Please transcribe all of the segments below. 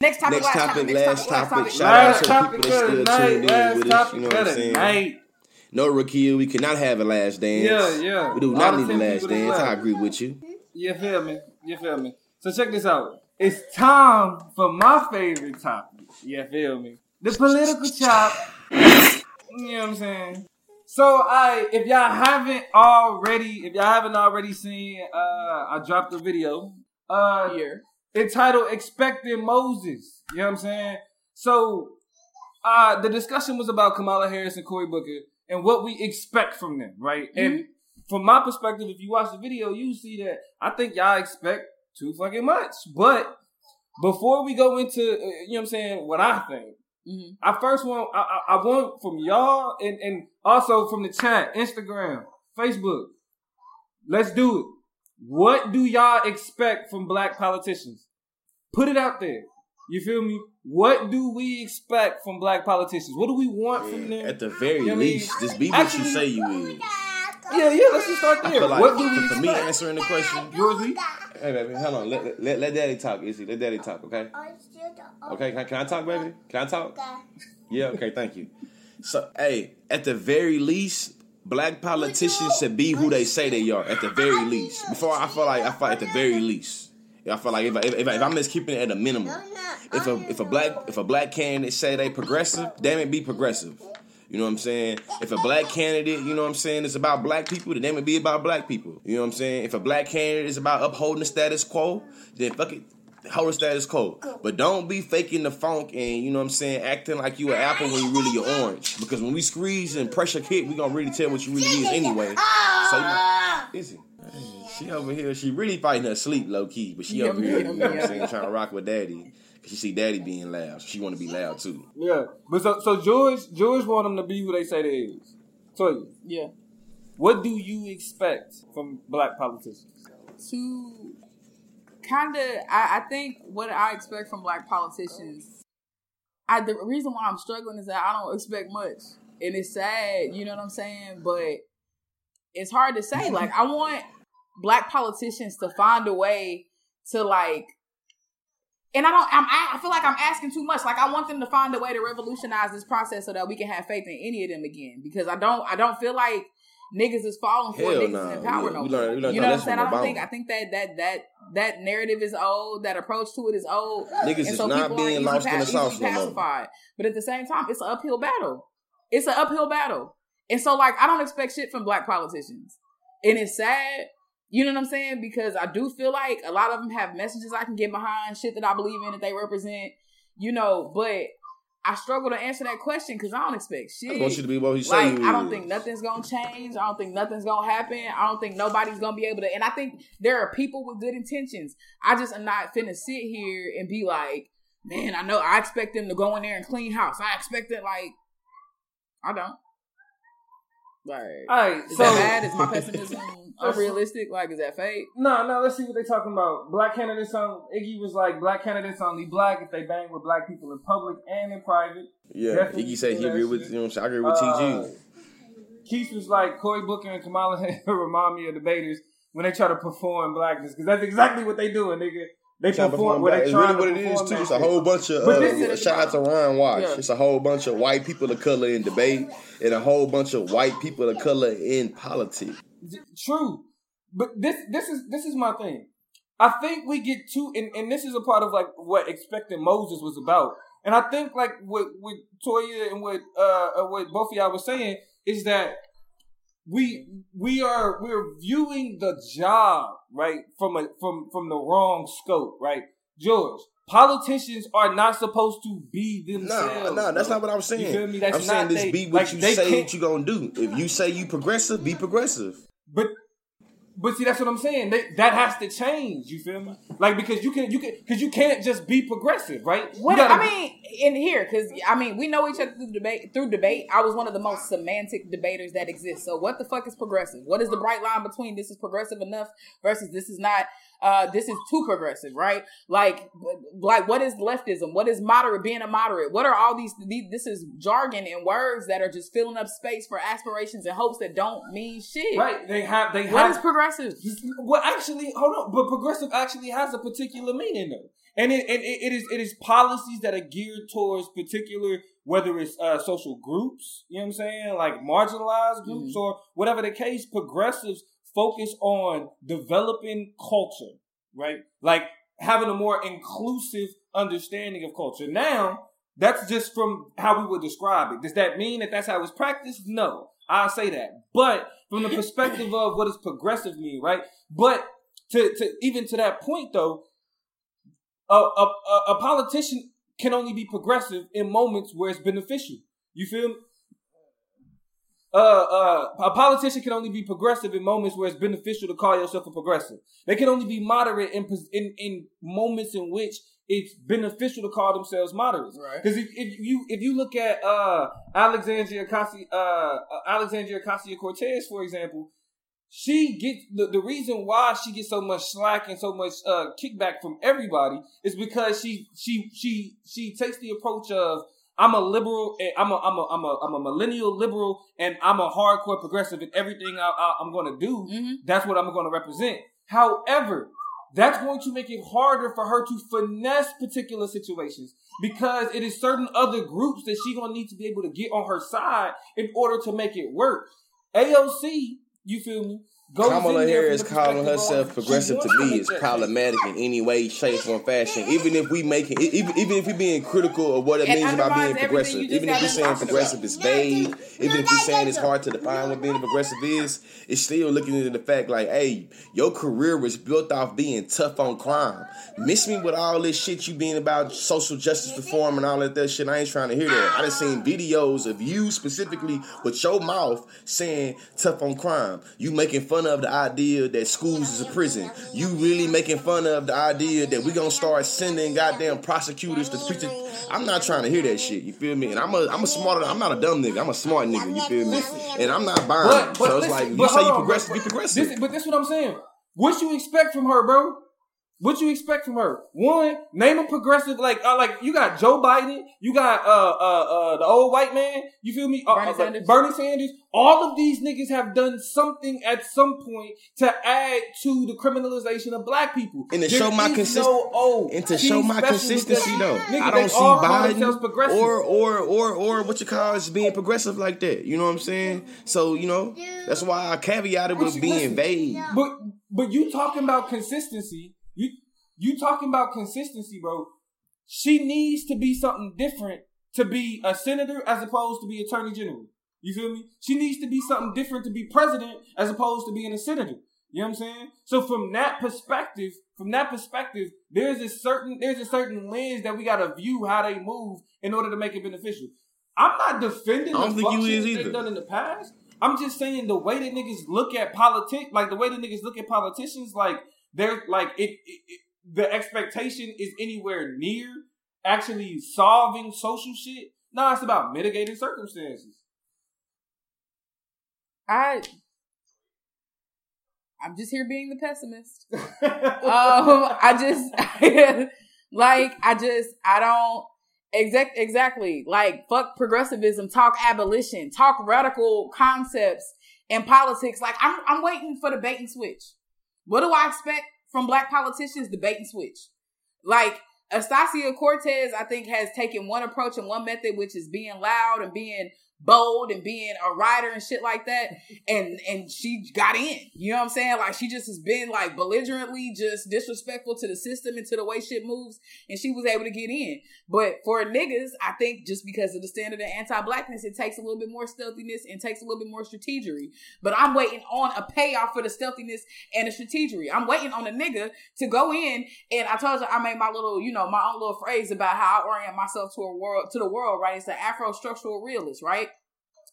Next topic, Next last topic, topic, last last topic. topic. Shout out to the people that the still night. tuned in Last with us. You know what I'm saying? night. No, Rakia, we cannot have a last dance. Yeah, yeah. We do not the need a last people dance. I agree with you. You feel me? You feel me? So check this out. It's time for my favorite topic. You feel me? The political chop. You know what I'm saying? So I if y'all haven't already, if y'all haven't already seen, uh I dropped a video. Uh Here. Entitled Expecting Moses. You know what I'm saying? So uh the discussion was about Kamala Harris and Cory Booker and what we expect from them, right? And from my perspective, if you watch the video, you see that I think y'all expect too fucking much. But before we go into uh, you know what I'm saying, what I think, Mhm. I first want I, I, I want from y'all and, and also from the chat, Instagram, Facebook. Let's do it. What do y'all expect from black politicians? Put it out there. You feel me? What do we expect from black politicians? What do we want from them? At the very You know what I mean? least, just be what Actually- you say you is. yeah, yeah. Let's just start I there. feel like what do we for, for me answering the question. Yours? Hey, baby, hold on. Let, let, let daddy talk, Izzy. Let daddy talk, okay? Okay, can, can I talk, baby? Can I talk? Yeah, okay, thank you. So, hey, at the very least, black politicians should be who they say they are. At the very least, before I feel like I feel at the very least, I feel like if, I, if, if, I, if I'm just keeping it at a minimum, if a if a black if a black candidate say they progressive, damn it, be progressive. You know what I'm saying? If a black candidate, you know what I'm saying, is about black people, then damn it be about black people. You know what I'm saying? If a black candidate is about upholding the status quo, then fuck it. Hold the status quo. But don't be faking the funk and, you know what I'm saying, acting like you an apple when you really an orange. Because when we squeeze and pressure hit, we gonna really tell what you really is anyway. So, you know, Izzy, hey, she over here, she really fighting her sleep low key, but she over here, you know what I'm saying, trying to rock with daddy. Cause she see daddy being loud, so she want to be loud too. Yeah, but so so George George want them to be who they say they is. Tell you, Yeah. what do you expect from black politicians? to kind of I, I think what I expect from black politicians I the reason why I'm struggling is that I don't expect much. And it's sad, you know what I'm saying? But it's hard to say. Like I want black politicians to find a way to like and I don't I'm I feel like I'm asking too much. Like I want them to find a way to revolutionize this process so that we can have faith in any of them again. Because I don't I don't feel like niggas is falling for niggas nah. in power We- no we we You know what I'm saying? I don't think I think that that that that narrative is old. That approach to it is old. Niggas and is so not being lost in the sauce no more. pacified. But at the same time, it's an uphill battle. It's an uphill battle. And so, like, I don't expect shit from black politicians. And it's sad, you know what I'm saying? Because I do feel like a lot of them have messages I can get behind, shit that I believe in, that they represent, you know, but I struggle to answer that question because I don't expect shit. just want you to be what he Like, I don't think nothing's gonna change. I don't think nothing's gonna happen. I don't think nobody's gonna be able to. And I think there are people with good intentions. I just am not finna sit here and be like, man, I know I expect them to go in there and clean house. I expect it like, I don't. Like, All right, is so that bad? Is my pessimism unrealistic? Like, is that fake? no, no. Let's see what they talking about. Black candidates on Iggy was like black candidates only black if they bang with black people in public and in private. Yeah, Definitely Iggy said he do that agree with you know I'm saying. Agree with Uh, TG. Keith was like Cory Booker and Kamala Harris remind me of debaters when they try to perform blackness because that's exactly what they doing, nigga. They Trying perform where they trying really what it is too. It's a whole bunch of uh, is- shout out to Ryan Watch. Yeah. It's a whole bunch of white people of color in debate and a whole bunch of white people of color in politics. True, but this this is this is my thing. I think we get too, and, and this is a part of like what expecting Moses was about. And I think like what what Toya and what uh uh, what both of y'all were saying is that we we are we're viewing the job right from a from from the wrong scope, right? George, politicians are not supposed to be themselves. no, no, that's not what I'm saying. You feel me? That's I'm saying this they- be what like, you say can't- what you gonna do. If you say you progressive, be progressive. But but see, that's what I'm saying. They, that has to change. You feel me? Like because you can you can because you can't just be progressive, right? What gotta- I mean in here, because I mean we know each other through debate. Through debate, I was one of the most semantic debaters that exists. So what the fuck is progressive? What is the bright line between this is progressive enough versus this is not? Uh, this is too progressive, right? Like, like what is leftism? What is moderate? Being a moderate? What are all these? these this is jargon and words that are just filling up space for aspirations and hopes that don't mean shit. right? They have they What have is progressive? Well, actually, hold on. But progressive actually has a particular meaning, though. and it, and it, it is it is policies that are geared towards particular whether it's uh, social groups, you know what I'm saying, like marginalized groups mm-hmm. or whatever the case. Progressives focus on developing culture, right? Like having a more inclusive understanding of culture. Now, that's just from how we would describe it. Does that mean that that's how it's practiced? No, I'll say that. But from the perspective of what does progressive mean, right? But to, to even to that point though, a, a, a politician can only be progressive in moments where it's beneficial. You feel me? Uh, uh, a politician can only be progressive in moments where it's beneficial to call yourself a progressive. They can only be moderate in in, in moments in which it's beneficial to call themselves moderates. Because if, if you if you look at uh, Alexandria Ocasio uh, Alexandria Ocasio Cortez, for example, she gets the, the reason why she gets so much slack and so much uh, kickback from everybody is because she she she she takes the approach of I'm a liberal I'm a I'm a I'm a I'm a millennial liberal and I'm a hardcore progressive in everything I, am going to do. Mm-hmm. That's what I'm going to represent. However, that's going to make it harder for her to finesse particular situations because it is certain other groups that she's going to need to be able to get on her side in order to make it work. AOC you feel me? Kamala Harris calling herself progressive to me is problematic in any way, shape, or fashion. Even if we making, even even if we being critical of what it means about being progressive, even if we're saying progressive is vague, even if we're saying it's hard to define what being progressive is, it's still looking into the fact like, hey, your career was built off being tough on crime. Miss me with all this shit you being about social justice reform and all that, that shit. I ain't trying to hear that. I done seen videos of you specifically with your mouth saying tough on crime. You making fun fun of the idea that schools is a prison. You really making fun of the idea that we gonna start sending goddamn prosecutors to preach. I'm not trying to hear that shit. You feel me? And I'm a I'm a smarter. I'm not a dumb nigga. I'm a smart nigga. You feel me? And I'm not buying. But, but so it's listen, like you say you progressive, be progressive. This, but that's what I'm saying. What you expect from her, bro? What you expect from her? One, name a progressive like uh, like you got Joe Biden, you got uh uh uh the old white man. You feel me? Uh, Bernie, uh, Sanders. Bernie Sanders. All of these niggas have done something at some point to add to the criminalization of black people. And to there show my consistency. No, and to show my consistency though, I don't see Biden or or or or what you call is being progressive like that. You know what I'm saying? So you know that's why I caveated with being listen, vague. But but you talking about consistency you talking about consistency, bro. She needs to be something different to be a senator as opposed to be attorney general. You feel me? She needs to be something different to be president as opposed to being a senator. You know what I'm saying? So from that perspective, from that perspective, there's a certain there's a certain lens that we gotta view how they move in order to make it beneficial. I'm not defending I don't the think you is either. they've done in the past. I'm just saying the way that niggas look at politics, like the way that niggas look at politicians, like they're like it, it, it the expectation is anywhere near actually solving social shit. No, it's about mitigating circumstances. I I'm just here being the pessimist. um, I just like I just I don't exact exactly like fuck progressivism, talk abolition, talk radical concepts and politics. Like I'm I'm waiting for the bait and switch. What do I expect from black politicians? The bait and switch. Like Ocasio Cortez, I think, has taken one approach and one method, which is being loud and being bold and being a writer and shit like that. And and she got in. You know what I'm saying? Like she just has been like belligerently just disrespectful to the system and to the way shit moves. And she was able to get in. But for niggas, I think just because of the standard of anti-blackness, it takes a little bit more stealthiness and takes a little bit more strategery. But I'm waiting on a payoff for the stealthiness and the strategery. I'm waiting on a nigga to go in and I told you I made my little, you know, my own little phrase about how I orient myself to a world to the world, right? It's the Afro structural realist, right?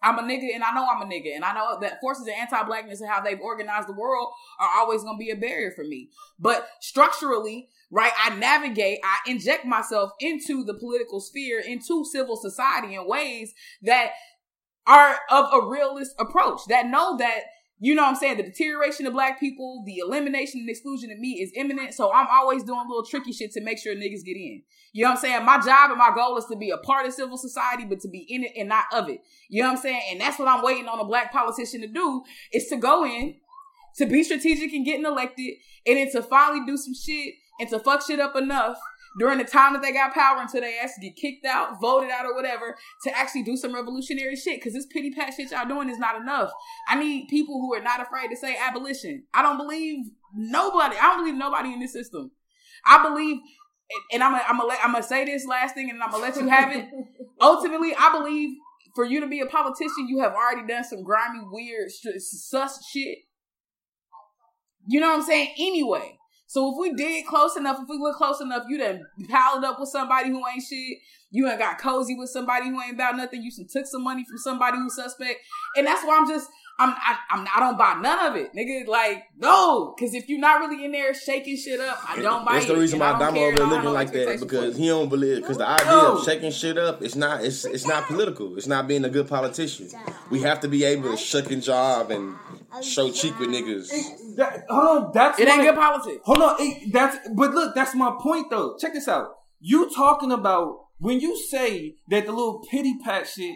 I'm a nigga and I know I'm a nigga. And I know that forces of anti blackness and how they've organized the world are always going to be a barrier for me. But structurally, right, I navigate, I inject myself into the political sphere, into civil society in ways that are of a realist approach, that know that you know what I'm saying? The deterioration of black people, the elimination and exclusion of me is imminent. So I'm always doing little tricky shit to make sure niggas get in. You know what I'm saying? My job and my goal is to be a part of civil society, but to be in it and not of it. You know what I'm saying? And that's what I'm waiting on a black politician to do is to go in, to be strategic and getting elected, and then to finally do some shit and to fuck shit up enough during the time that they got power until they actually get kicked out, voted out, or whatever to actually do some revolutionary shit. Because this pity pat shit y'all doing is not enough. I need people who are not afraid to say abolition. I don't believe nobody. I don't believe nobody in this system. I believe and I'm gonna, I'm gonna, I'm gonna say this last thing, and I'm gonna let you have it. Ultimately, I believe for you to be a politician, you have already done some grimy, weird, sus shit. You know what I'm saying? Anyway, so if we did close enough, if we look close enough, you done piled up with somebody who ain't shit. You ain't got cozy with somebody who ain't about nothing. You some took some money from somebody who's suspect, and that's why I'm just I'm I, I'm I don't buy none of it, nigga. Like no, because if you're not really in there shaking shit up, I don't buy it. That's it. the reason why Damo over looking like that because he don't believe because the idea no. of shaking shit up it's not it's it's not political. It's not being a good politician. We have to be able to shuck and job and show cheek with niggas. It, that, hold on, that's it my, ain't good politics. Hold on, it, that's but look, that's my point though. Check this out. You talking about when you say that the little pity pat shit,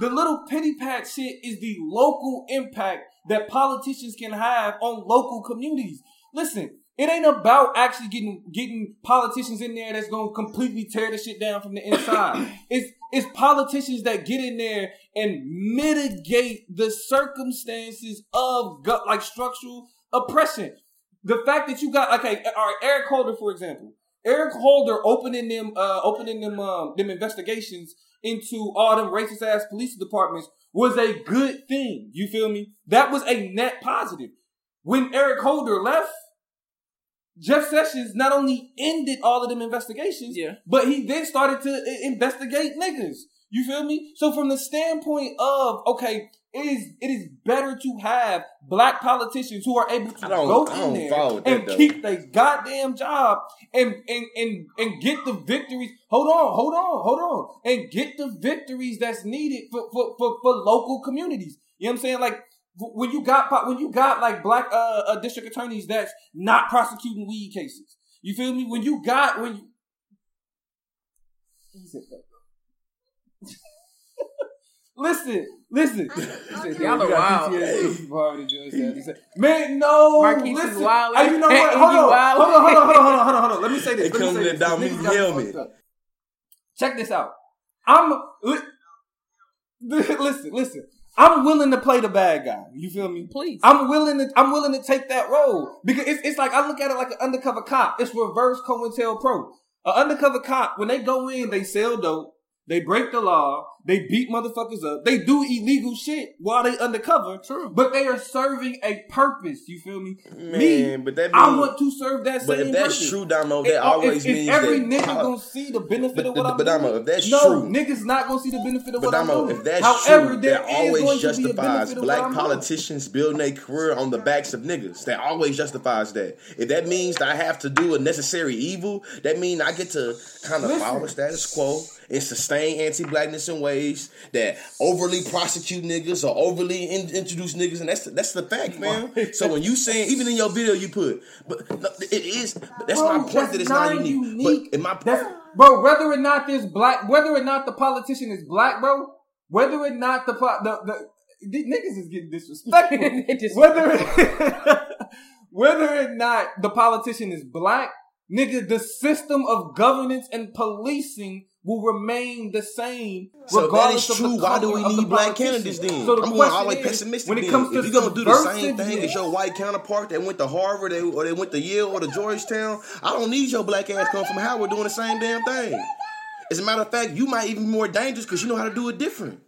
the little pity pat shit is the local impact that politicians can have on local communities. Listen, it ain't about actually getting getting politicians in there that's gonna completely tear the shit down from the inside. it's it's politicians that get in there and mitigate the circumstances of gut like structural oppression. The fact that you got okay, all right, Eric Holder, for example. Eric Holder opening them uh opening them um them investigations into all them racist ass police departments was a good thing. You feel me? That was a net positive. When Eric Holder left, Jeff Sessions not only ended all of them investigations, yeah. but he then started to investigate niggas. You feel me? So from the standpoint of okay, it is it is better to have black politicians who are able to go in there and keep their goddamn job and, and and and get the victories. Hold on, hold on, hold on, and get the victories that's needed for for for, for local communities. You know what I'm saying? Like when you got when you got like black uh, uh, district attorneys that's not prosecuting weed cases. You feel me? When you got when you listen, listen. Y'all are wild. Man, no. Marquise listen. is wild. Hey, you know what? Hold on. Hold on, hold on, hold on, hold on, hold on, hold on. Let me say this. It comes in Dominique helmet. Check this out. I'm listen, listen. I'm willing to play the bad guy. You feel me? Please. I'm willing to. I'm willing to take that role because it's, it's like I look at it like an undercover cop. It's reverse COINTELPRO. An undercover cop when they go in, they sell dope. They break the law. They beat motherfuckers up. They do illegal shit while they undercover. True. But they are serving a purpose. You feel me? Man, me, but that means, I want to serve that but if that's purpose. true, Damo, that it, always if, means if every that, nigga gonna see the benefit but, of what but, I'm but, doing. Damo, if that's no, true, niggas not gonna see the benefit of but what Damo, I'm doing. if that's However, true, there that is always justifies to be a black politicians building a career on the backs of niggas. That always justifies that. If that means that I have to do a necessary evil, that means I get to kind of follow the status quo and sustain anti-blackness in ways that overly prosecute niggas or overly in, introduce niggas, and that's that's the fact, man. so when you saying, even in your video, you put, but it is. But that's bro, my point that's that it's not unique. unique. But in my that's, bro, whether or not this black, whether or not the politician is black, bro, whether or not the the, the, the niggas is getting disrespectful, whether whether or not the politician is black, nigga, the system of governance and policing will remain the same. So that is true. Why do we need black candidates then? So the I'm going all way pessimistic. When it comes then. to if you're gonna do the same thing as your white counterpart that went to Harvard or they went to Yale or to Georgetown, I don't need your black ass come from Howard doing the same damn thing. As a matter of fact, you might even be more dangerous because you know how to do it different.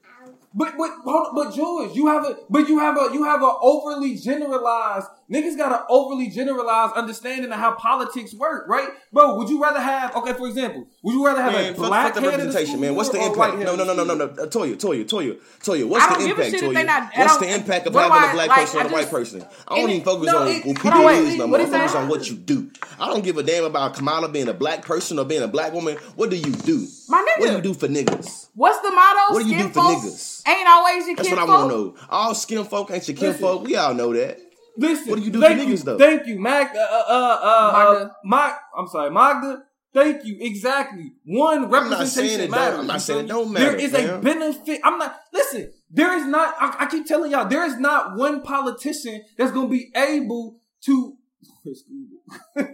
But but but George, you have a but you have a you have a overly generalized niggas got an overly generalized understanding of how politics work, right? Bro, would you rather have okay, for example, would you rather have man, a black fuck, fuck representation, man? What's the impact? No, no, no, no, no, no. Toya, Toya, Toya, Toya. What's the impact, Toya? Not, what's the impact of having I, a black like, person or a white person? I don't even focus no, on it, who people is no more. I focus on what you do. I don't give a damn about Kamala being a black person or being a black woman. What do you do? My nigga. What do you do for niggas? What's the motto? What do you do for niggas? Ain't always your That's what I want to know. All skin folk ain't your kin folk. We all know that. Listen, what do you do for niggas though? Thank you, Magda. Uh, uh, uh, Magda. Uh, Mag, I'm sorry, Magda. Thank you. Exactly. One representation matters. I'm not saying it don't matter. There is man. a benefit. I'm not. Listen. There is not. I, I keep telling y'all. There is not one politician that's going to be able to.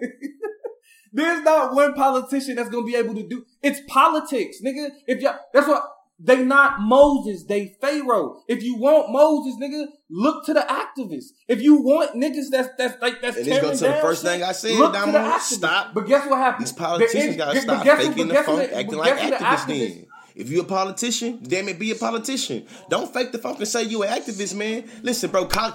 There's not one politician that's gonna be able to do. It's politics, nigga. If y'all, that's what they not Moses, they Pharaoh. If you want Moses, nigga, look to the activists. If you want niggas that's that's like that's And tearing this goes to the first shit, thing I said, look to the activists. Stop. But guess what happened? These politicians The- gotta stop faking the funk, the- acting like activists. Then, if you're a politician, damn it, be a politician. Don't fake the funk and say you an activist, man. Listen, bro, Ka-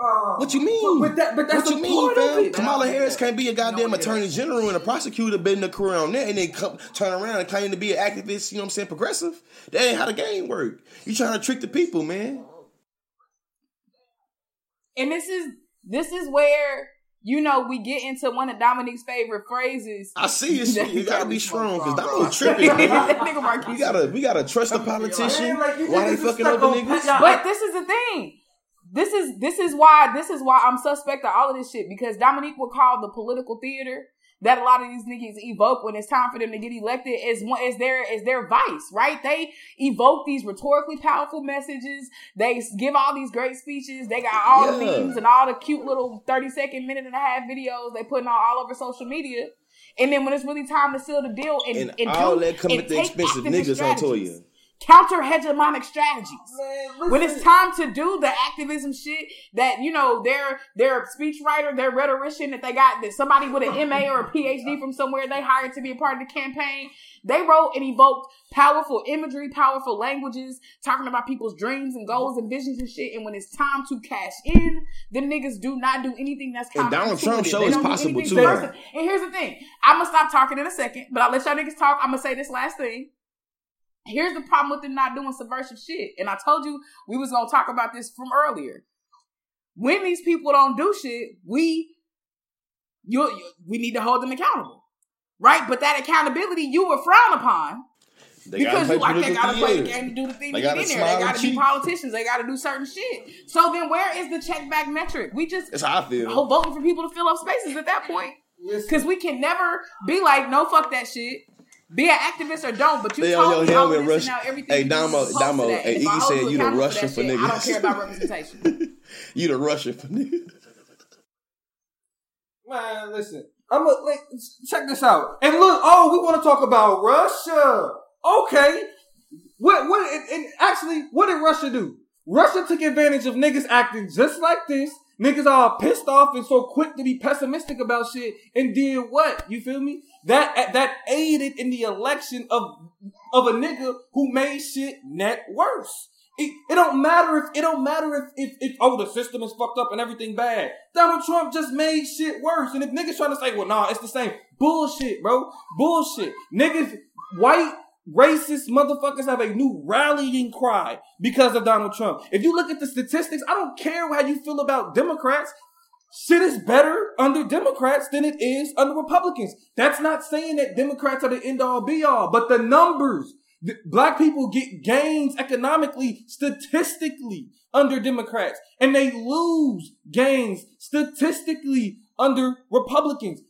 Kamala. What you mean? But that- but that's what you a mean, fam? Kamala Harris can't be a goddamn No, it attorney general and a prosecutor, been a career on that, and then come, turn around and claim to be an activist. You know what I'm saying? Progressive. That ain't how the game work. You trying to trick the people, man. And this is this is where you know we get into one of Dominique's favorite phrases. I see it. That You gotta be strong because strong, Damo tripping, man. that nigga Marquise. We gotta, we gotta trust the politician. Like, Why they fucking up other on- niggas? But this is the thing. This is this is why this is why I'm suspect of all of this shit because Dominique would call the political theater that a lot of these niggas evoke when it's time for them to get elected is one is their is their vice, right? They evoke these rhetorically powerful messages. They give all these great speeches. They got all the Yeah. memes and all the cute little 30 second, minute and a half videos they putting on all over social media. And then when it's really time to seal the deal and, And, and all do- that come at the expense of niggas on strategies Toya. Counter hegemonic strategies. Man, When it's time to do the activism shit that you know their their speechwriter, their rhetorician that they got that somebody with an MA or a PhD from somewhere they hired to be a part of the campaign, they wrote and evoked powerful imagery, powerful languages, talking about people's dreams and goals and visions and shit. And when it's time to cash in, the niggas do not do anything that's And Donald. Trump show They is don't do possible, too. subversive. And here's the thing: I'm gonna stop talking in a second, but I'll let y'all niggas talk. I'm gonna say this last thing. Here's the problem with them not doing subversive shit. And I told you we was gonna talk about this from earlier. When these people don't do shit, we you, you we need to hold them accountable. Right? But that accountability you were frowned upon They because you like they gotta play the game to do the thing They to get in there. They gotta be cheat. politicians. They gotta do certain shit. So then where is the check back metric? We just That's how I feel. ho- voting for people to fill up spaces at that point. Because we can never be like, no, fuck that shit. Be an activist or don't, but you They told on me your all helmet of this now everything Hey, you do is Damo- Damo, hey, If I Iggy said you you the accountable for Russian for shit, I niggas. don't care about representation. you the Russian for niggas. Man, listen. I'm a, like, check this out. And look, oh, we want to talk about Russia. Okay. What, what, and, and actually, what did Russia do? Russia took advantage of niggas acting just like this. Niggas all pissed off and so quick to be pessimistic about shit and did what? You feel me? That, that aided in the election of, of a nigga who made shit net worse. It, it don't matter if it don't matter if, if if oh the system is fucked up and everything bad. Donald Trump just made shit worse. And if niggas trying to say, well, nah, it's the same bullshit, bro, bullshit. Niggas, white racist motherfuckers have a new rallying cry because of Donald Trump. If you look at the statistics, I don't care how you feel about Democrats. Shit is better under Democrats than it is under Republicans. That's not saying that Democrats are the end all be all, but the numbers. The- Black people get gains economically, statistically under Democrats, and they lose gains statistically under Republicans.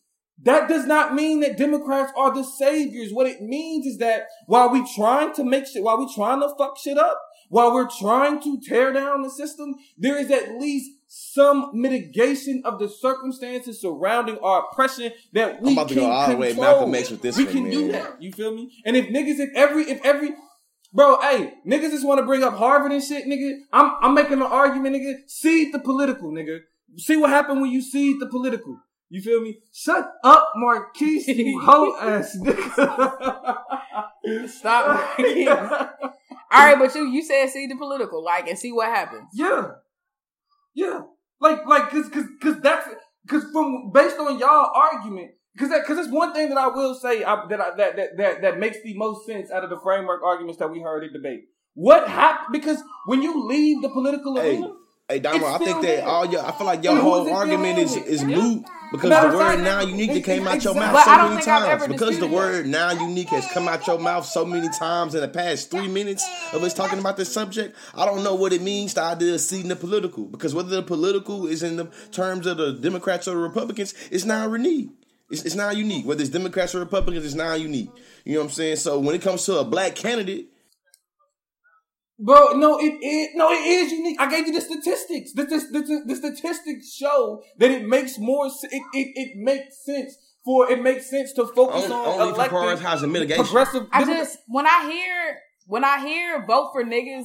That does not mean that Democrats are the saviors. What it means is that while we're trying to make shit, while we're trying to fuck shit up, while we're trying to tear down the system, there is at least some mitigation of the circumstances surrounding our oppression that we I'm about to can go all the way Malcolm X with this we one, can do that. You feel me? And if niggas, if every, if every, bro, hey, niggas just want to bring up Harvard and shit, nigga. I'm, I'm making an argument, nigga. Cede the political, nigga. See what happened when you cede the political. You feel me? Shut up, Marquise, you hoe ass nigga. Stop. All right, but you you said see the political, like, and see what happens. Yeah, yeah. Like, like, cause, cause, cause that's, cause from based on y'all argument, cause that, cause it's one thing that I will say I, that, I, that that that that makes the most sense out of the framework arguments that we heard in debate. What happened? Because when you leave the political Hey, arena, hey, Damo, I think that all your, I feel like your whole argument is is moot because the word non-unique that came out your mouth But so many times because the word non-unique has come out your mouth so many times in the past three minutes of us talking about this subject. I don't know what it means the idea of seeing the political because whether the political is in the terms of the Democrats or the Republicans, it's non-unique. It's, it's non-unique. Whether it's Democrats or Republicans, it's non-unique. You know what I'm saying? So when it comes to a black candidate, Bro, no, it is no, it is unique. I gave you the statistics. The, the, the, the statistics show that it makes more. It, it it makes sense for it makes sense to focus only, on only for electing prioritizing mitigation. progressive. I just when I hear when I hear vote for niggas.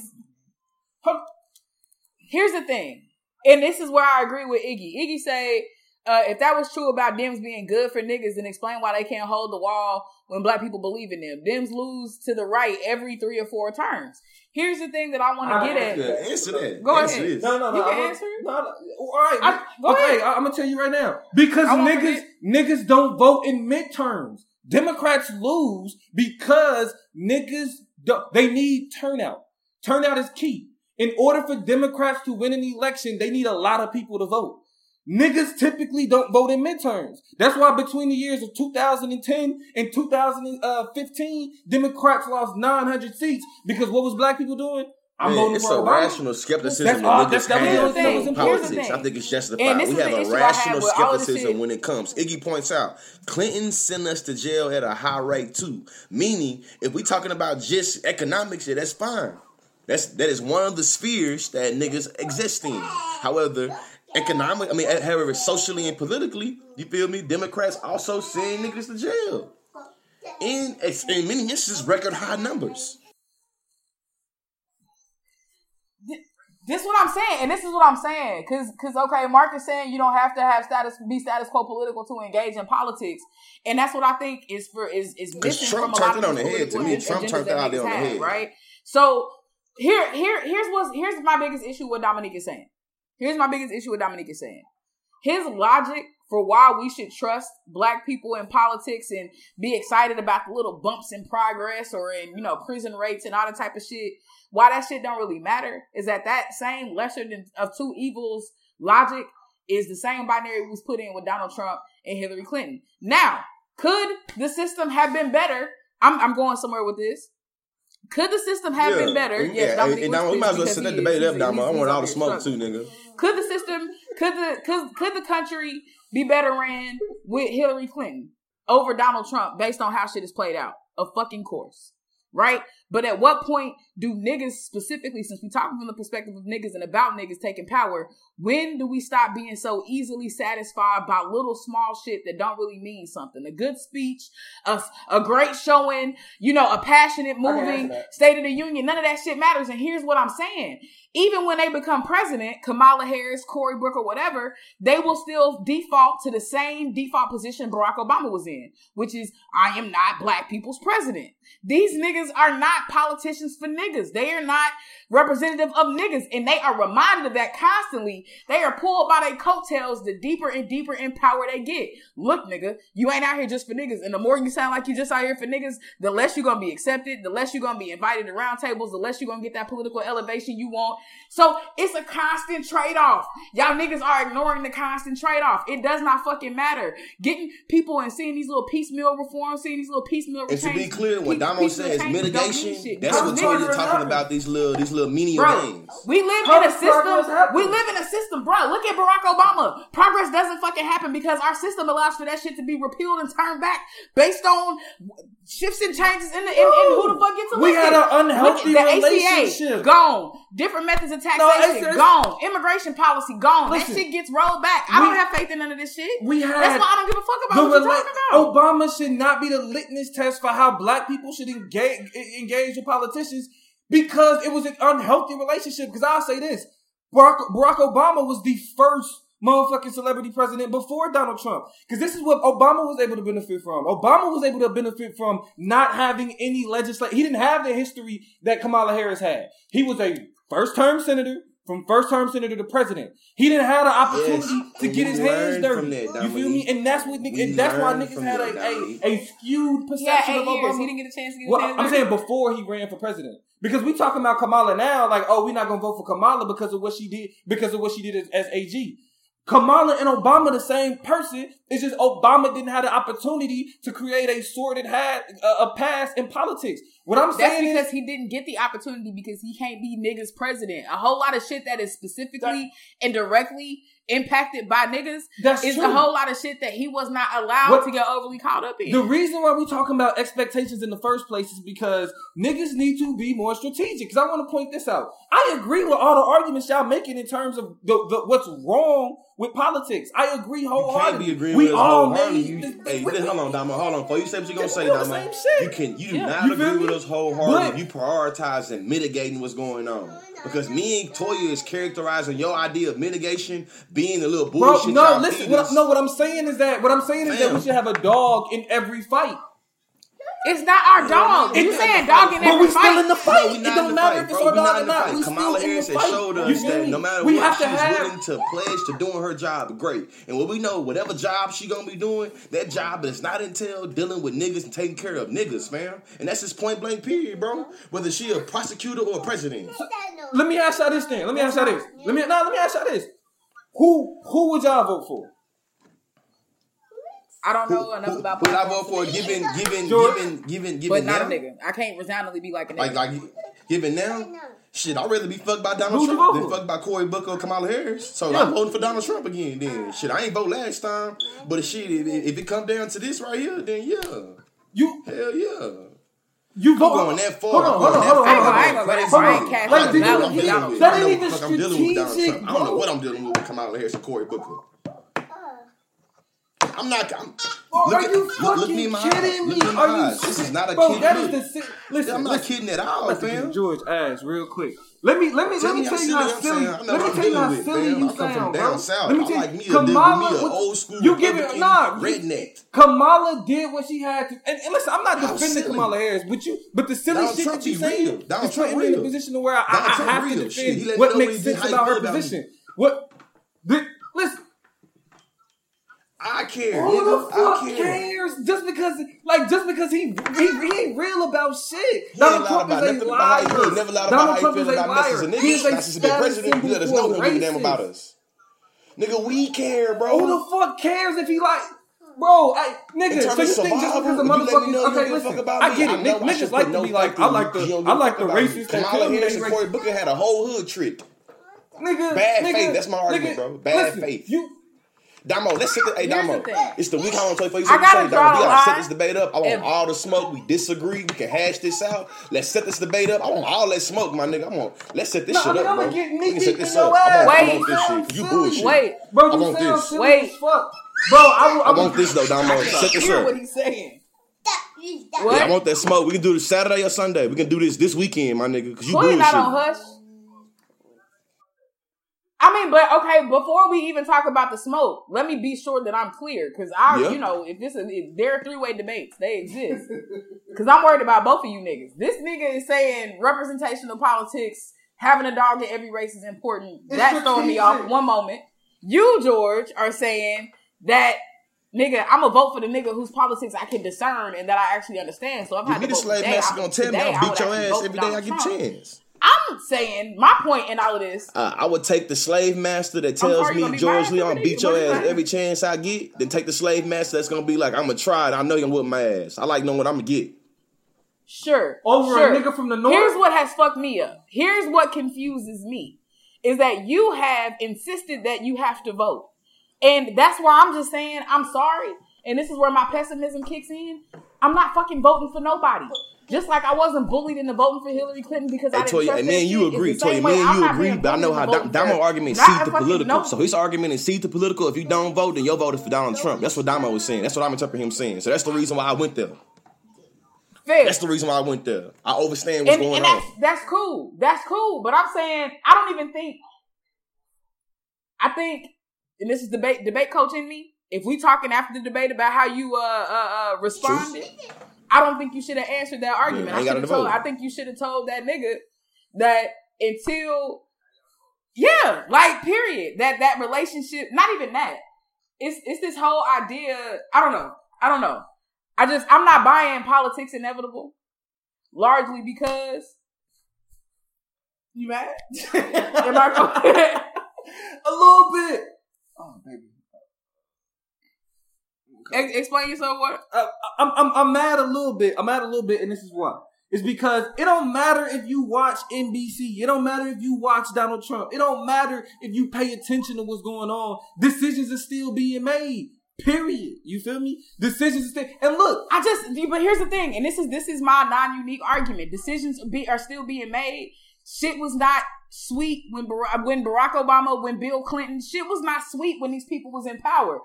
Here's the thing, and this is where I agree with Iggy. Iggy say uh, if that was true about Dems being good for niggas, then explain why they can't hold the wall when black people believe in them. Dems lose to the right every three or four terms. Here's the thing that I want to get at. Yeah, answer that. Go answer ahead. This. No, no, no. You can I'm answer it. No, no. All right. I- go okay, ahead. I, am gonna tell you right now because I won't niggas niggas don't vote in midterms. Democrats lose because niggas don't, they need turnout. Turnout is key. In order for Democrats to win an election, they need a lot of people to vote. Niggas typically don't vote in midterms. That's why between the years of 2010 and 2015, Democrats lost 900 seats because what was black people doing? I'm Man, voting it's for a Obama. rational skepticism That's that all- niggas that's- that was have the thing. in Here's the politics. I think it's And justified. this We have a rational have with all this skepticism when it comes. Iggy points out Clinton sent us to jail at a high rate too. Meaning, if we talking about just economics, yeah, that's fine. That's that is one of the spheres that niggas exist in. However, economic, I mean, eh, however, socially and politically, you feel me? Democrats also send niggas to jail. In, in many instances, record high numbers. This is what I'm saying, and this is what I'm saying, because because okay, Mark is saying you don't have to have status be status quo political to engage in politics, and that's what I think is for is is missing Trump from a lot turned of it on the head to me. Trump turned that it out there on the head. right? So here here here's what here's my biggest issue with Dominique is saying. Here's my biggest issue with Dominique is saying. His logic for why we should trust black people in politics and be excited about the little bumps in progress or in you know prison rates and all that type of shit why that shit don't really matter is that that same lesser than of two evils logic is the same binary we was put in with Donald Trump and Hillary Clinton. Now, could the system have been better? I'm, I'm going somewhere with this. Could the system have been better? And- Yes, yeah, and was now we might as well send he debate up, Damo. I want all the smoke too, nigga. Could the system, could the, could, could the country be better ran with Hillary Clinton over Donald Trump based on how shit is played out? Of fucking course. Right? But at what point do niggas specifically, since we talking from the perspective of niggas and about niggas taking power, when do we stop being so easily satisfied by little small shit that don't really mean something? A good speech, a, a great showing, you know, a passionate moving. State of the Union, none of that shit matters. And here's what I'm saying. Even when they become president, Kamala Harris, Cory Booker, whatever, they will still default to the same default position Barack Obama was in, which is, I am not black people's president. These niggas are not politicians for niggas. They are not representative of niggas. And they are reminded of that constantly. They are pulled by their coattails the deeper and deeper in power they get. Look, nigga, you ain't out here just for niggas. And the more you sound like you just out here for niggas, the less you're gonna be accepted, the less you're gonna be invited to round tables, the less you're gonna get that political elevation you want. So it's a constant trade-off. Y'all niggas are ignoring the constant trade-off. It does not fucking matter. Getting people and seeing these little piecemeal reforms, seeing these little piecemeal And to be clear, when piece- Damo says mitigation, shit. that's what niggas- Toya's talking about. These little, these little menial Bro, things. we live How in a system. We live in a system, bro. Look at Barack Obama. Progress doesn't fucking happen because our system allows for that shit to be repealed and turned back based on shifts and changes in the in, in who the fuck gets elected. We had an unhealthy the relationship. ACA gone. Different methods of No, taxation it's- gone. Immigration policy gone. Listen, that shit gets rolled back. I we- don't have faith in none of this shit. We had That's why I don't give a fuck about what you're rela- talking about. Obama should not be the litmus test for how black people should engage engage with politicians because it was an unhealthy relationship. Because I'll say this: Barack, Barack Obama was the first motherfucking celebrity president before Donald Trump. Because this is what Obama was able to benefit from. Obama was able to benefit from not having any legislation. He didn't have the history that Kamala Harris had. He was a first term senator. From first term senator to president, he didn't have the opportunity Yes, to get his hands dirty. from that, you feel me? And that's what niggas, and that's why niggas had that, a, a, a skewed perception eight of years. Obama. He didn't get a chance to get his Well, hands I'm dirty. saying before he ran for president, because we talking about Kamala now, like, oh, we're not gonna vote for Kamala because of what she did, because of what she did as, as AG. Kamala and Obama the same person. It's just Obama didn't have the opportunity to create a sordid hat, uh, a past in politics. What I'm That's because is, he didn't get the opportunity because he can't be niggas president. A whole lot of shit that is specifically and directly impacted by niggas That's is true. a whole lot of shit that he was not allowed what, to get overly caught up in. The reason why we talking about expectations in the first place is because niggas need to be more strategic. Because I want to point this out. I agree with all the arguments y'all making in terms of the, the, what's wrong with politics. I agree wholeheartedly. You can't be agreeing we with all wholeheartedly. You, hey, we, hold on, Damo. Hold on. Before you say what you're gonna say, Damo, you can you do yeah. not you agree with us wholeheartedly. But, you prioritizing mitigating what's going on. Because me and Toya is characterizing your idea of mitigation being a little bullshit. Bro, no, listen. What, no, what I'm saying is that what I'm saying is Damn. that we should have a dog in every fight. It's not our dog. You saying dog in every But we still in the fight. No, it don't matter if it's our dog or not. We Kamala Harris has showed us that no matter we what, she's have... willing to pledge to doing her job. Great. And what we know, whatever job she gonna be doing, that job does not entail dealing with niggas and taking care of niggas, fam. And that's just point blank period, bro. Whether she a prosecutor or a president. Let me ask y'all this thing. Let me ask y'all this. Let me no. Let me ask y'all this. Who who would y'all vote for? I don't know enough who, about. Who I vote for? Given, given, given, given, given. But not now? a nigga. I can't resoundingly be like a nigga. Like, like, given now. Shit, I'd rather be fucked by Donald Who's Trump than fucked by Cory Booker or Kamala Harris. So yeah. I'm voting for Donald Trump again. Then shit, I ain't vote last time, but shit, if, if it come down to this right here, then yeah, you hell yeah. You vote going that far. Hold on, hold on, hold on. I ain't gonna go I ain't cash That ain't even strategic. I don't know what I'm dealing with with Kamala Harris and Cory Booker. I'm not. I'm, oh, look are at, you look, fucking look me in my kidding me? Look are you? This is not a bro, kid. That is the listen. I'm not listen, kidding at all, I'm fam. George ass real quick. Let me let me tell let me tell you how silly. Let me tell you how silly you sound, bro. Let me tell you, Kamala, old school you give it nah redneck. Kamala did what she had to, and, and listen, I'm not defending Kamala Harris, but you, but the silly shit that you saying is putting me in a position where I, I have to defend what makes sense about her position. What? I care. Who nigga. the fuck I care. cares? Just because, like, just because he he, he ain't real about shit. He Donald Trump is a liar. He never lied about Donald Trump is a liar. He is a status symbol let us know who give a damn about us. Nigga, we care, bro. Who the fuck cares if he like? Bro, I, nigga, so you think just because a motherfucker? Okay, listen, I get it. Niggas like to be like, I like the, I like the racist. Kamala Harris and Cory Booker had a whole hood trick. Nigga, bad faith. That's my argument, bro. Bad faith. You Damo, let's set the hey Damo. It's the week I want to tell you for you. I gotta Damo, we gotta set this debate up. I want all the smoke. We disagree. We can hash this out. Let's set this debate up. I want all that smoke, my nigga. I want let's set this no, shit I mean, up, bro. We can set this up. I want, Wait, I want this shit. You bullshit. Wait, bro, I want this. Wait, fuck. Bro, I, I, I want this though, Damo. Set this up. What he's saying. What? Yeah, I want that smoke. We can do this Saturday or Sunday. We can do this this weekend, my nigga. Cause you bullshit. not on hush. I mean, but okay, before we even talk about the smoke, let me be sure that I'm clear because I, yeah. you know, if this is if there are three way debates, they exist. Because I'm worried about both of you niggas. This nigga is saying representational politics, having a dog in every race is important. It's That's throwing me off one moment. You, George, are saying that nigga, I'm gonna vote for the nigga whose politics I can discern and that I actually understand. So I'm having to vote slave master gonna tell me I'll beat your ass every day I get a chance. I'm saying my point in all of this. Uh, I would take the slave master that tells me George Lee, I'm beat your ass every chance I get. Then take the slave master that's gonna be like, I'm gonna try it. I know you're gonna whip my ass. I like knowing what I'm gonna get. Sure. Over sure. a nigga from the north. Here's what has fucked me up. Here's what confuses me. Is that you have insisted that you have to vote. And that's why I'm just saying, I'm sorry. And this is where my pessimism kicks in. I'm not fucking voting for nobody. Just like I wasn't bullied into voting for Hillary Clinton because hey, I didn't Toya, trust and then you agree, Toya, me and you agree, but I know how Damo argument sees the political. No. So his argument is sees the political. If you don't vote, then your vote is for Donald Trump. That's what Damo was saying. That's what I'm interpreting him saying. So that's the reason why I went there. Fair. That's the reason why I went there. I understand what's and, going and that's, on. That's cool. That's cool. But I'm saying I don't even think. I think, and this is debate debate coaching me. If we talking after the debate about how you uh uh, uh responded. True I don't think you should have answered that argument. Yeah, I should have told. I think you should have told that nigga that until, yeah, like period. That that relationship, not even that. It's it's this whole idea. I don't know. I don't know. I just I'm not buying politics inevitable, largely because you mad? Am I a little bit. Oh baby. Explain yourself. What? Uh, I'm, I'm I'm mad a little bit. I'm mad a little bit, and this is why. It's because it don't matter if you watch NBC. It don't matter if you watch Donald Trump. It don't matter if you pay attention to what's going on. Decisions are still being made. Period. You feel me? Decisions are still and look. I just but here's the thing, and this is this is my non-unique argument. Decisions be, are still being made. Shit was not sweet when Barack, when Barack Obama, when Bill Clinton, shit was not sweet when these people was in power.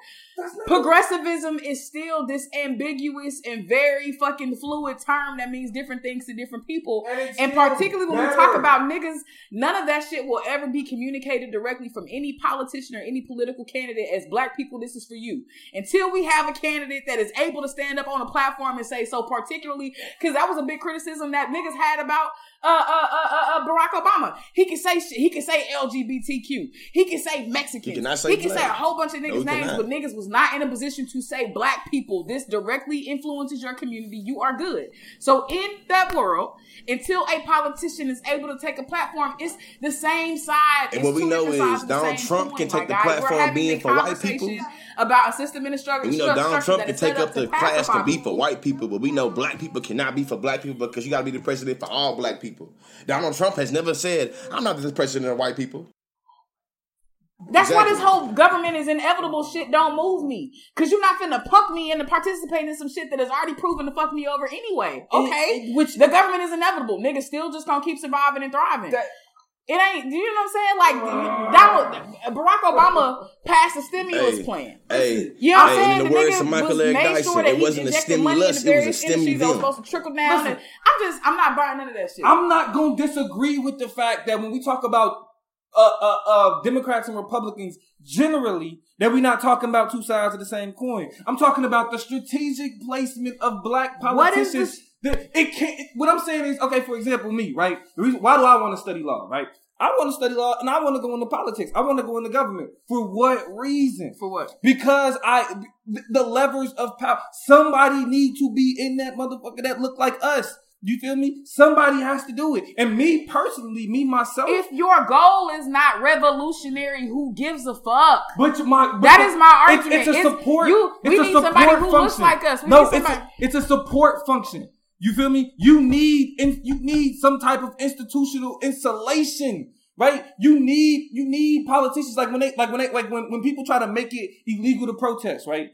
Progressivism is still this ambiguous and very fucking fluid term that means different things to different people. And, and particularly when better. we talk about niggas, none of that shit will ever be communicated directly from any politician or any political candidate as black people, this is for you. Until we have a candidate that is able to stand up on a platform and say so, particularly because that was a big criticism that niggas had about uh, uh, uh, uh, Barack Obama. He can say shit. He can say LGBTQ. He can say Mexicans. He, say, he can say a whole bunch of niggas' no, names, but niggas was not in a position to say black people. This directly influences your community. You are good. So in that world, until a politician is able to take a platform, it's the same side. And what we know is Donald Trump can take the platform being for white people about a system in the struggle. We know Donald Trump can take up the class to be for white people, but we know black people cannot be for black people because you got to be the president for all black people. Donald Trump has never said, "I'm not the president of white people." That's exactly. why this whole government is inevitable shit don't move me. Cause you're not finna punk me into participating in some shit that has already proven to fuck me over anyway. Okay? It, it, which the government is inevitable. Niggas still just gonna keep surviving and thriving. That, it ain't. Do you know what I'm saying? Like Donald, Barack Obama passed a stimulus hey, plan. Hey, you know what I'm saying? In the, the words of Michael Eric Dyson, sure it wasn't a stimulus; it was a stimulus. That was supposed to trickle down. Listen, I'm just, I'm not buying none of that shit. I'm not gonna disagree with the fact that when we talk about uh, uh, uh, Democrats and Republicans generally, that we're not talking about two sides of the same coin. I'm talking about the strategic placement of black politicians. What is this? The, it can't. What I'm saying is, okay. For example, me, right? The reason why do I want to study law, right? I want to study law and I want to go into politics. I want to go into government. For what reason? For what? Because I, the levers of power, somebody need to be in that motherfucker that look like us. You feel me? Somebody has to do it. And me personally, me myself. If your goal is not revolutionary, who gives a fuck? But my but that is my argument. It's, it's a support. It's, you, we it's need somebody who function. looks like us. We no, it's a, it's a support function. You feel me? You need you need some type of institutional insulation, right? You need you need politicians like when they like when they like when, when people try to make it illegal to protest, right?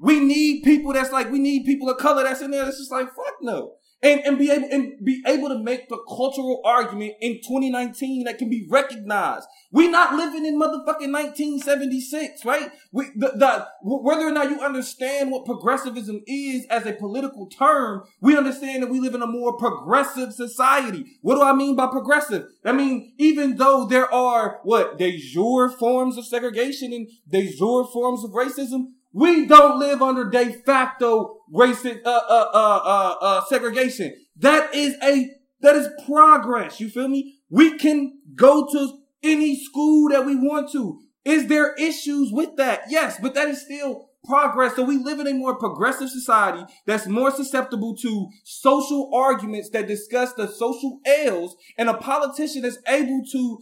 We need people that's like we need people of color that's in there that's just like fuck no and, and be able and be able to make the cultural argument in 2019 that can be recognized. We're not living in motherfucking 1976, right? We, the, the, whether or not you understand what progressivism is as a political term, we understand that we live in a more progressive society. What do I mean by progressive? I mean, even though there are what de jure forms of segregation and de jure forms of racism, we don't live under de facto racist uh, uh, uh, uh, uh, segregation. That is a that is progress. You feel me? We can go to any school that we want to. Is there issues with that? Yes, but that is still progress. So we live in a more progressive society that's more susceptible to social arguments that discuss the social ills, and a politician is able to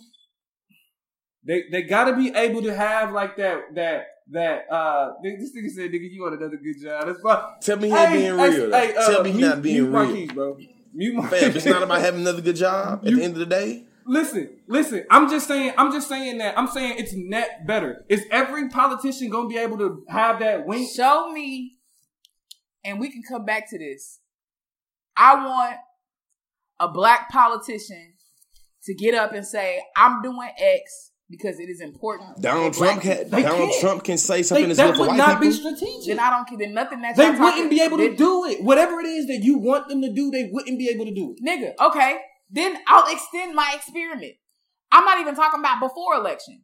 they they gotta be able to have like that that that uh this nigga said, nigga, you want another good job. That's fine. Tell me he hey, being real. Hey, uh, Tell me he not being real. Keys, bro. Mute Fam, it's not about having another good job at you, the end of the day. Listen, listen. I'm just saying. I'm just saying that. I'm saying it's net better. Is every politician gonna be able to have that wink? Show me, and we can come back to this. I want a black politician to get up and say, "I'm doing X." because it is important. Donald Trump can Donald can. Trump can say something they, that would not people. be strategic. Then I don't care. Then nothing that they wouldn't be able to do it. Whatever it is that you want them to do, they wouldn't be able to do it. Nigga, okay. Then I'll extend my experiment. I'm not even talking about before election.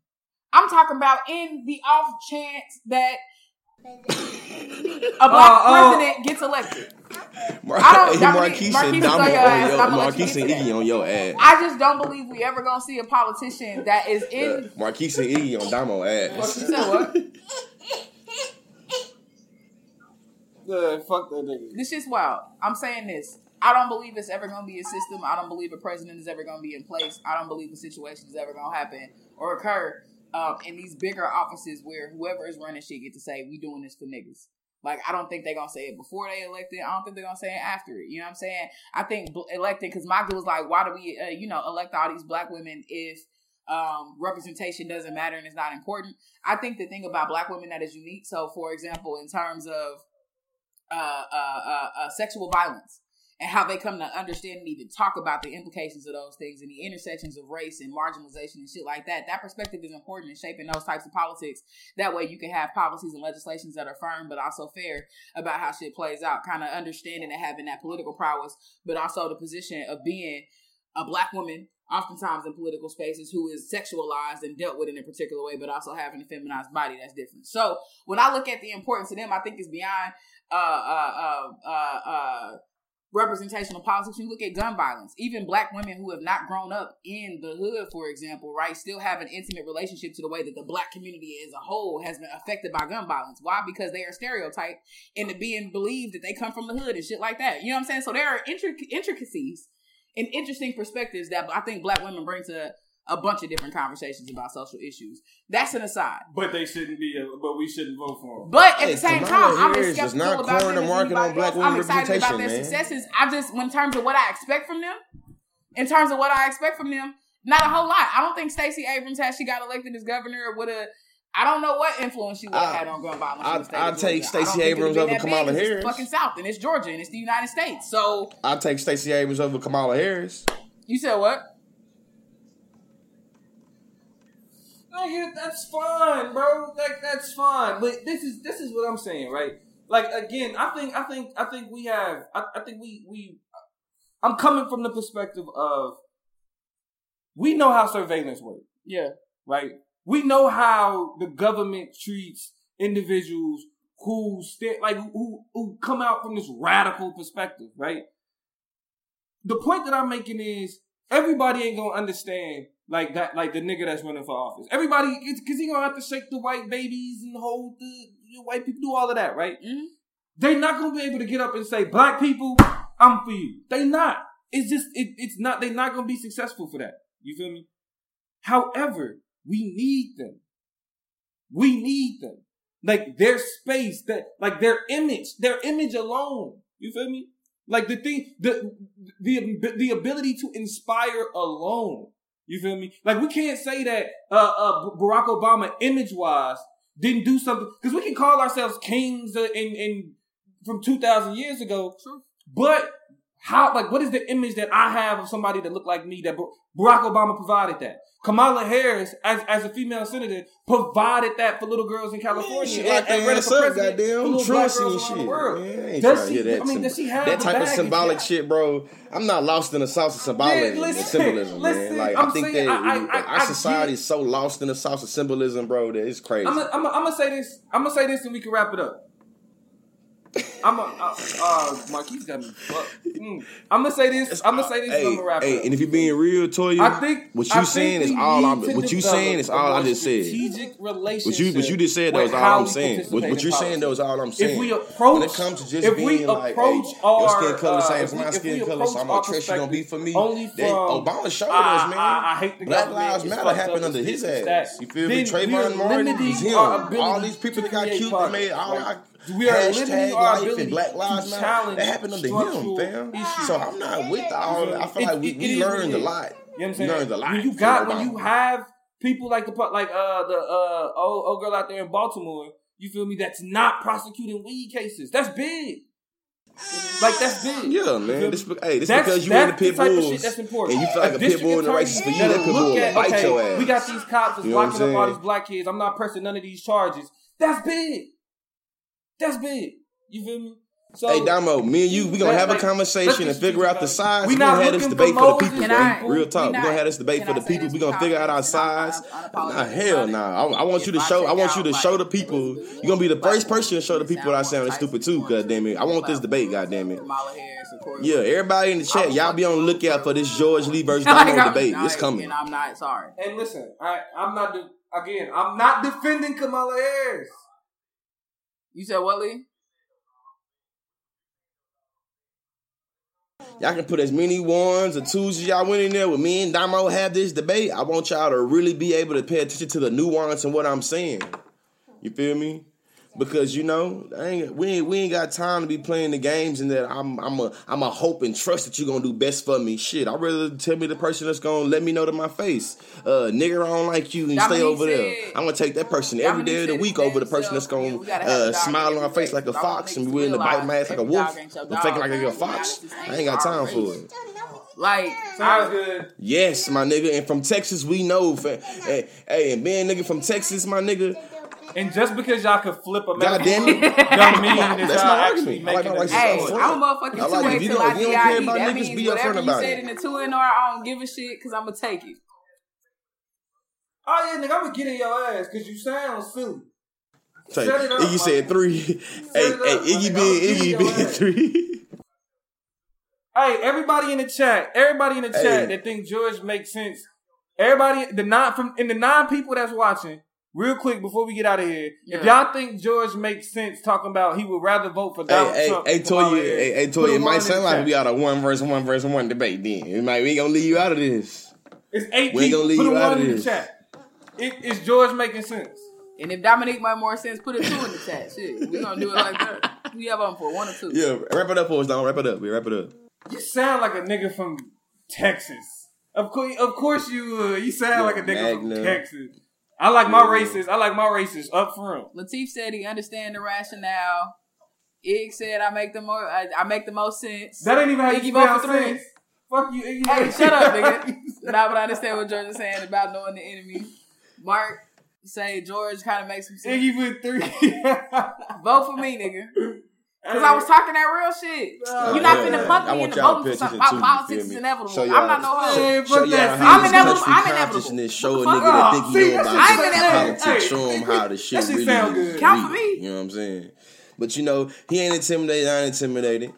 I'm talking about in the off chance that a black uh, uh, president gets elected. Mar- I don't, hey, Marquise, Marquise, on your ass. Your, Marquise and Iggy on your ass. I just don't believe we ever gonna see a politician that is in. Uh, Marquise and Iggy on Damo ass. What? What? Yeah, fuck that nigga. This is wild. I'm saying this. I don't believe it's ever going to be a system. I don't believe a president is ever going to be in place. I don't believe the situation is ever going to happen or occur um, in these bigger offices where whoever is running shit get to say, "We doing this for niggas." Like I don't think they're gonna say it before they elected. I don't think they're gonna say it after it. You know what I'm saying? I think elected because my was like, why do we, uh, you know, elect all these black women if um, representation doesn't matter and it's not important? I think the thing about black women that is unique. So, for example, in terms of uh, uh, uh, uh sexual violence, and how they come to understand and even talk about the implications of those things and the intersections of race and marginalization and shit like that. That perspective is important in shaping those types of politics. That way you can have policies and legislations that are firm but also fair about how shit plays out, kind of understanding and having that political prowess, but also the position of being a black woman oftentimes in political spaces who is sexualized and dealt with in a particular way, but also having a feminized body that's different. So when I look at the importance of them, I think it's beyond uh uh uh uh, uh representational politics. When You look at gun violence. Even black women who have not grown up in the hood, for example, right, still have an intimate relationship to the way that the black community as a whole has been affected by gun violence. Why? Because they are stereotyped into being believed that they come from the hood and shit like that. You know what I'm saying? So there are intric- intricacies and interesting perspectives that I think black women bring to a bunch of different conversations about social issues. That's an aside. But they shouldn't be. A, but we shouldn't vote for them. But at hey, the same time, I'm as skeptical about them market on black women I'm excited about their man. successes. I just, in terms of what I expect from them, in terms of what I expect from them, not a whole lot. I don't think Stacey Abrams, had she got elected as governor, would have. I don't know what influence she would have had on gun violence. I'll take Stacey Abrams over Kamala Harris. It's fucking South, and it's Georgia, and it's the United States. So I'll take Stacey Abrams over Kamala Harris. You said what? Nigga, that's fine, bro. Like that's fine. But this is this is what I'm saying, right? Like again, I think I think I think we have I, I think we we I'm coming from the perspective of we know how surveillance works. Yeah. Right? We know how the government treats individuals who st- like who who come out from this radical perspective, right? The point that I'm making is everybody ain't gonna understand like that, like the nigga that's running for office. Everybody, because he gonna have to shake the white babies and hold the, the white people, do all of that, right? Mm-hmm. They not gonna be able to get up and say, "Black people, I'm for you." They not. It's just, it, it's not. They not gonna be successful for that. You feel me? However, we need them. We need them. Like their space, that like their image, their image alone. You feel me? Like the thing, the the the ability to inspire alone you feel me? Like we can't say that uh, uh, Barack Obama, image wise, didn't do something because we can call ourselves kings in in from two thousand years ago. True. But how? Like, what is the image that I have of somebody that looked like me? That Barack Obama provided that. Kamala Harris, as, as a female senator, provided that for little girls in California. Yeah, like they ready for president, goddamn Trusty and shit. Man, does she, that, I mean, does she have that type of symbolic shit, bro? I'm not lost in the sauce of symbolism, listen, symbolism, listen, man. Like I'm i think saying, that I, I, our society is so lost in the sauce of symbolism, bro, that it's crazy. I'm gonna say this. I'm gonna say this, and we can wrap it up. I'm a, uh, uh, Marquise got me fucked. Mm. I'm gonna say this. I'm gonna say this. Hey, I'm gonna wrap hey, and if you're being real, Toya, I think what you saying is all I'm. What you saying is all I just said. Strategic relationship. What you what you just said that was all I'm saying. What, what you're saying that was all I'm saying. If we approach, when it comes to just if being we like, hey, our, your skin color the same as my skin color, so I'm gonna trust you gonna be for me. Only from, Obama showed us, man. I, hate the Black Lives Matter happened under his ass. You feel me? Trayvon Martin, him. All these people that got killed, they made all we are Hashtag limiting our ability and Black Lives Matter. That happened under him, fam. Issues. So I'm not with all. I feel it, like we, we learned a lot. You know what I'm saying? Learned a lot. When you got when you have people like the like uh the uh old, old girl out there in Baltimore, you feel me? That's not prosecuting weed cases. That's big. Like that's big. Yeah, man. This, hey, this that's, because you in the pit bulls. that's important. And you feel like a, a pit bull in the races for you. That pit bull will bite okay, your ass. We got these cops that's you know locking up all these black kids. I'm not pressing none of these charges. That's big. That's big. You feel me? So, hey Damo, me and you, we gonna have like, a conversation and figure out the size. We, gonna have this debate for, the people. I, Real talk, we, gonna have this debate for the people. We gonna figure out our size. Nah, hell nah. I, I want you to show. I want you to show the people. You gonna be the first person to show the people that I sound stupid too. God damn it! I want this debate. God damn it! Yeah, everybody in the chat, y'all be on the lookout for this George Lee versus Damo debate. It's coming. And I'm not sorry. And listen, I, I'm not. Again, I'm not defending Kamala Harris. You said what, Lee? Y'all can put as many ones or twos as y'all went in there with me and Damo have this debate. I want y'all to really be able to pay attention to the nuance and what I'm saying. You feel me? Because you know ain't, we ain't we ain't got time to be playing the games and that I'm I'm a I'm a hope and trust that you're gonna do best for me. Shit, I'd rather tell me the person that's gonna let me know to my face, uh, nigga, I don't like you and Dominique stay over there. I'm gonna take that person every day of the week over the person that's gonna uh, smile on my face like a fox and be willing to bite my ass like a wolf, but faking like a fox. I ain't got time for it. Like sounds good. Yes, my nigga. And from Texas, we know. Hey, hey, and being nigga from Texas, my nigga. And just because y'all could flip a God damn it, don't mean that That's y'all actually making like it. Hey, I'm a motherfucking two like till I DIE. That means whatever you said in the two NR, I don't give a shit because I'm gonna take it. Oh yeah, nigga, I'm gonna get in your ass because you sound silly. Say, Iggy said three. hey, hey, Iggy being Iggy being three. Hey, everybody in the chat, everybody in the chat hey. that think George makes sense. Everybody, the nine from in the nine people that's watching, real quick before we get out of here, yeah. if y'all think George makes sense talking about he would rather vote for Donald hey, Trump, hey, hey, Toya, hey, hey, Toya, it might sound like we out of one versus one versus one debate. Then it might we gonna leave you out of this. It's eight we ain't Gonna leave put you out of this. chat. It, is George making sense? And if Dominique make more sense, put a two in the chat. Shit, we gonna do it like that. We have them for one or two. Yeah, wrap it up for us, Don. Wrap it up. We wrap it up. You sound like a nigga from Texas. Of course, of course you uh, You sound Yo, like a nigga Magna. from Texas. I like my races. I like my races up front. Latif said he understand the rationale. Ig said I make the more. I, I make the most sense. That ain't even how Iggy you for three. Fuck you, Iggy. Hey, shut up, nigga. Not but I understand what George is saying about knowing the enemy. Mark say George kind of makes some sense. Iggy with three. vote for me, nigga. Cause I was talking that real shit. Uh, You're not yeah, finna punk me into voting for something. My politics is inevitable. I'm not no hoe. Show y'all I'm inevitable. I'm inevitable. Show a nigga that think he know about politics. Show him how the shit really is. Count for me. You know what I'm saying? But you know, he ain't intimidated. I ain't intimidated.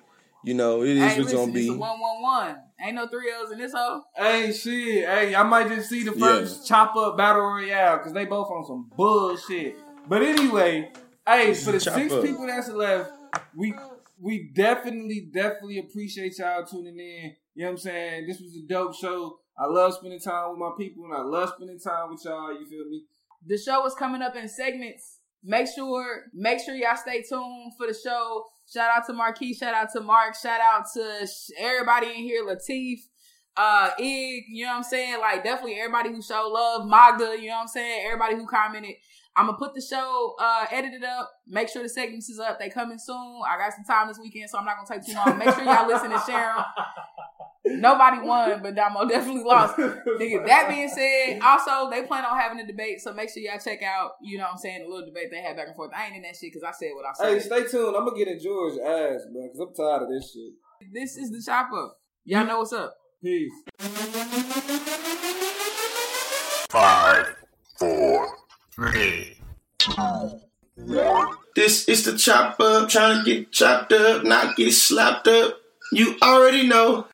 You know, it is hey, what's gonna be. One one one. Ain't no three L's in this hoe. Hey, shit. Hey, I might just see the first yeah. chop up battle royale because they both on some bullshit. But anyway, hey, for the chop six up. people that's left we we definitely, definitely appreciate y'all tuning in. You know what I'm saying? This was a dope show. I love spending time with my people and I love spending time with y'all. You feel me? The show is coming up in segments. Make sure, make sure y'all stay tuned for the show. Shout out to Marquis. Shout out to Mark. Shout out to everybody in here. Latif, uh, Ig. You know what I'm saying? Like definitely everybody who showed love. Magda. You know what I'm saying? Everybody who commented. I'm gonna put the show uh edited up. Make sure the segments is up. They coming soon. I got some time this weekend, so I'm not gonna take too long. Make sure y'all listen and share them. Nobody won, but Damo definitely lost. Nigga, that being said, also they plan on having a debate, so make sure y'all check out, you know what I'm saying, the little debate they had back and forth. I ain't in that shit because I said what I said. Hey, stay tuned. I'm gonna get in George's ass, bro, because I'm tired of this shit. This is the chop up. Y'all know what's up. Peace. Five, four, three, two, one. This is the chop up, trying to get chopped up, not get slapped up. You already know.